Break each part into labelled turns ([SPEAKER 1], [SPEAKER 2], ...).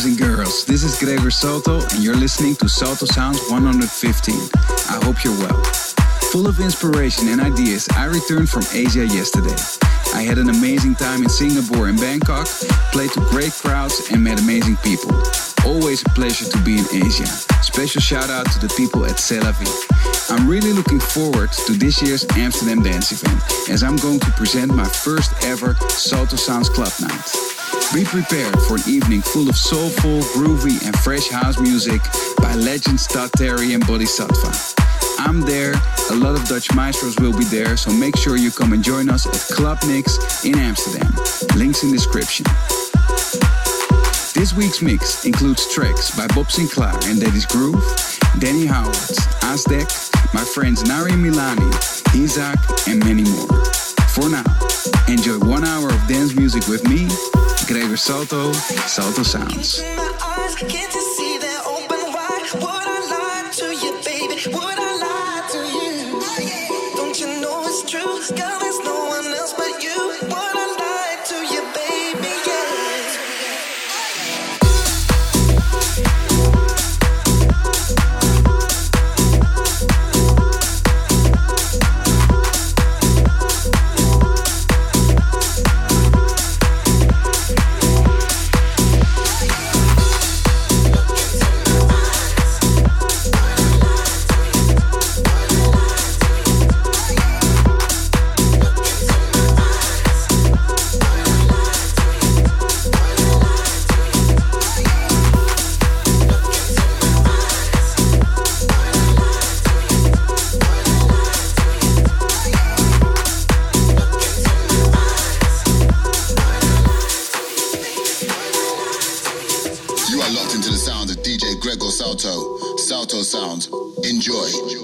[SPEAKER 1] boys and girls. This is Gregor Salto, and you're listening to Salto Sounds 115. I hope you're well. Full of inspiration and ideas, I returned from Asia yesterday. I had an amazing time in Singapore and Bangkok, played to great crowds, and met amazing people. Always a pleasure to be in Asia. Special shout out to the people at CÉ LA VI. I'm really looking forward to this year's Amsterdam Dance event, as I'm going to present my first ever Salto Sounds Club Night. Be prepared for an evening full of soulful, groovy, and fresh house music by legends Todd Terry and Boddhi Satva. I'm there, a lot of Dutch maestros will be there, so make sure you come and join us at Club Mix in Amsterdam. Links in description. This week's mix includes tracks by Bob Sinclar and Daddy's Groove, Danny Howard, Aztec, my friends Nari Milani, Isaac, and many more. For now, enjoy one hour of dance music with me, Gregor Salto, Salto Sounds.
[SPEAKER 2] Enjoy.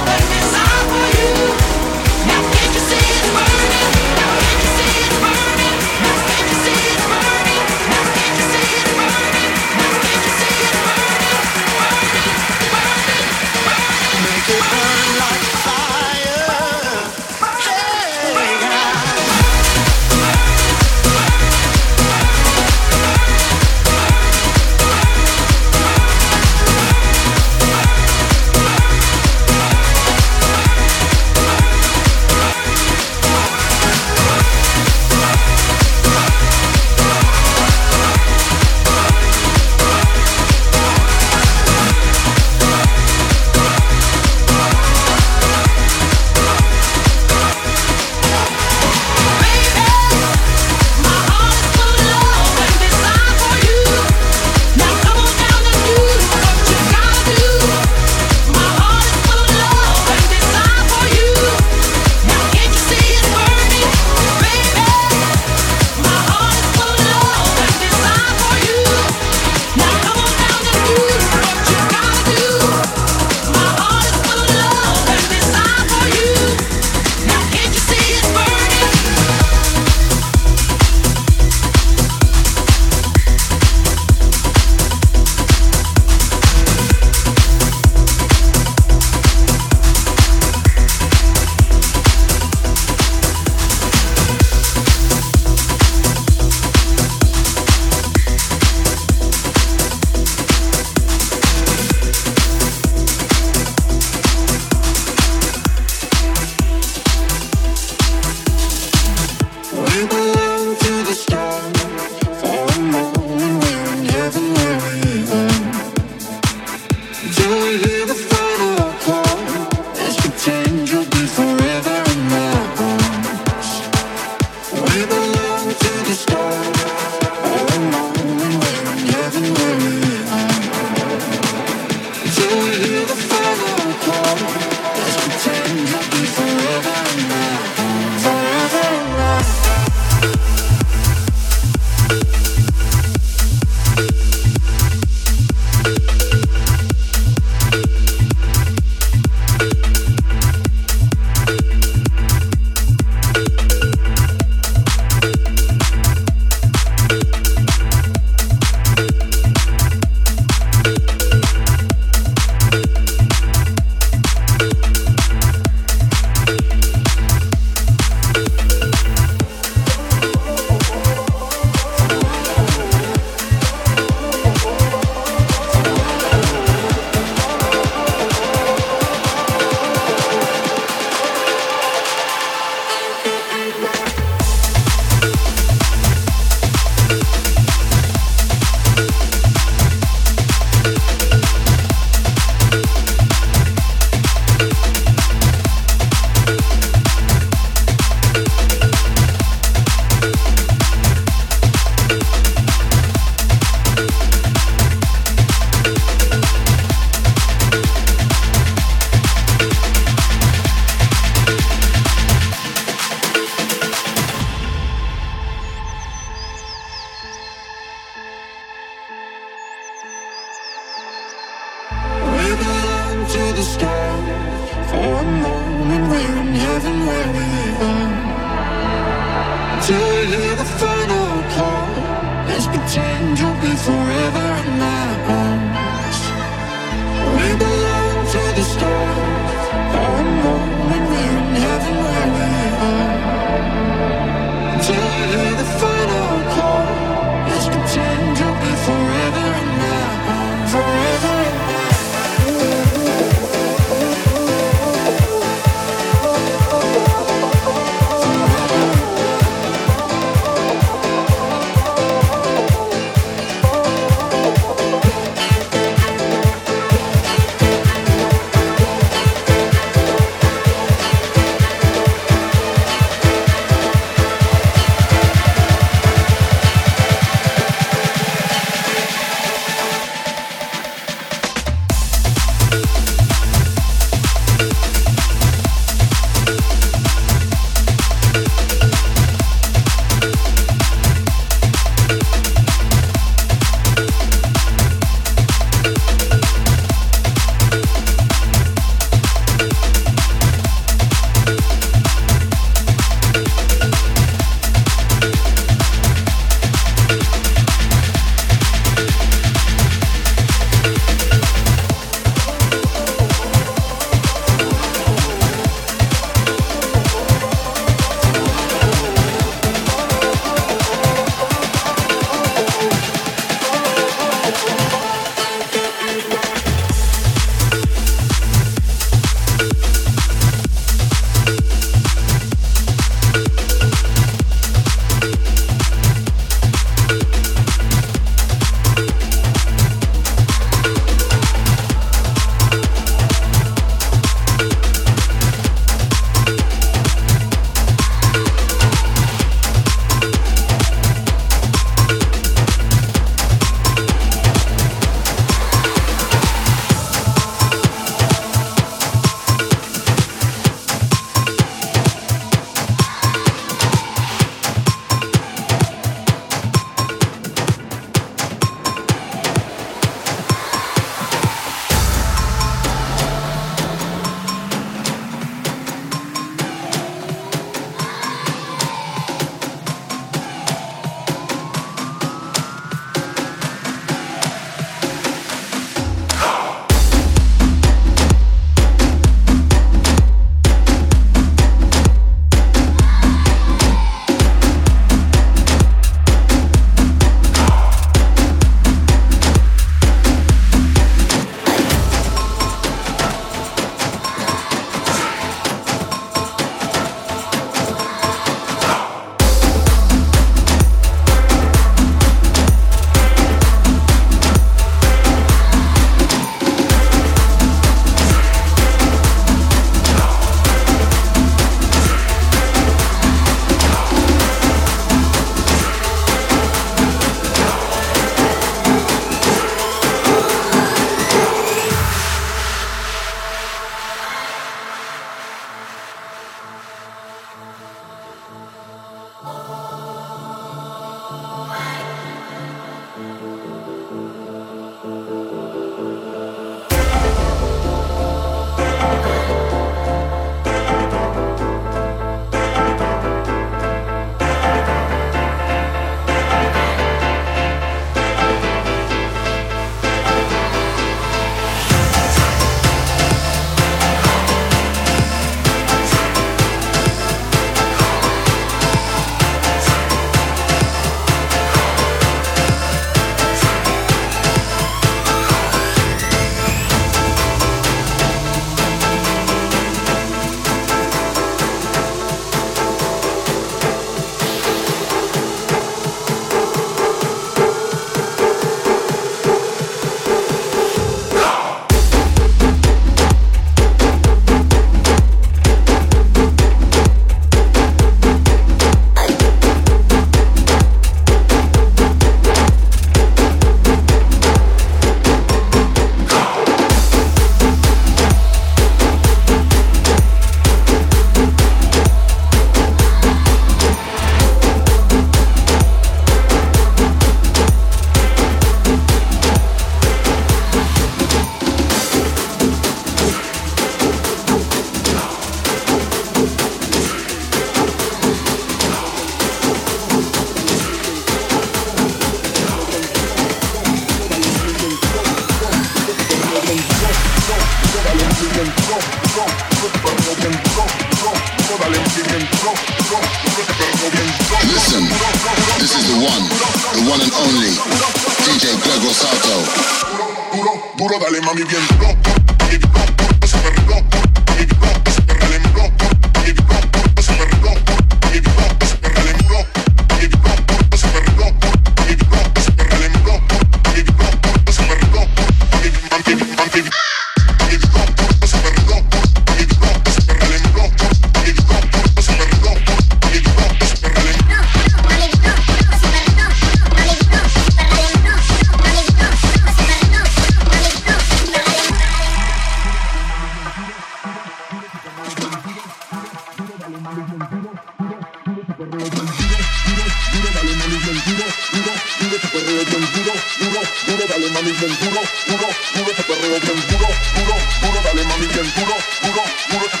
[SPEAKER 2] duro, duro ese perreo bien
[SPEAKER 3] duro, duro, duro, dale mami bien duro, duro, duro ese perreo bien duro, duro, duro, dale mami bien duro, duro, duro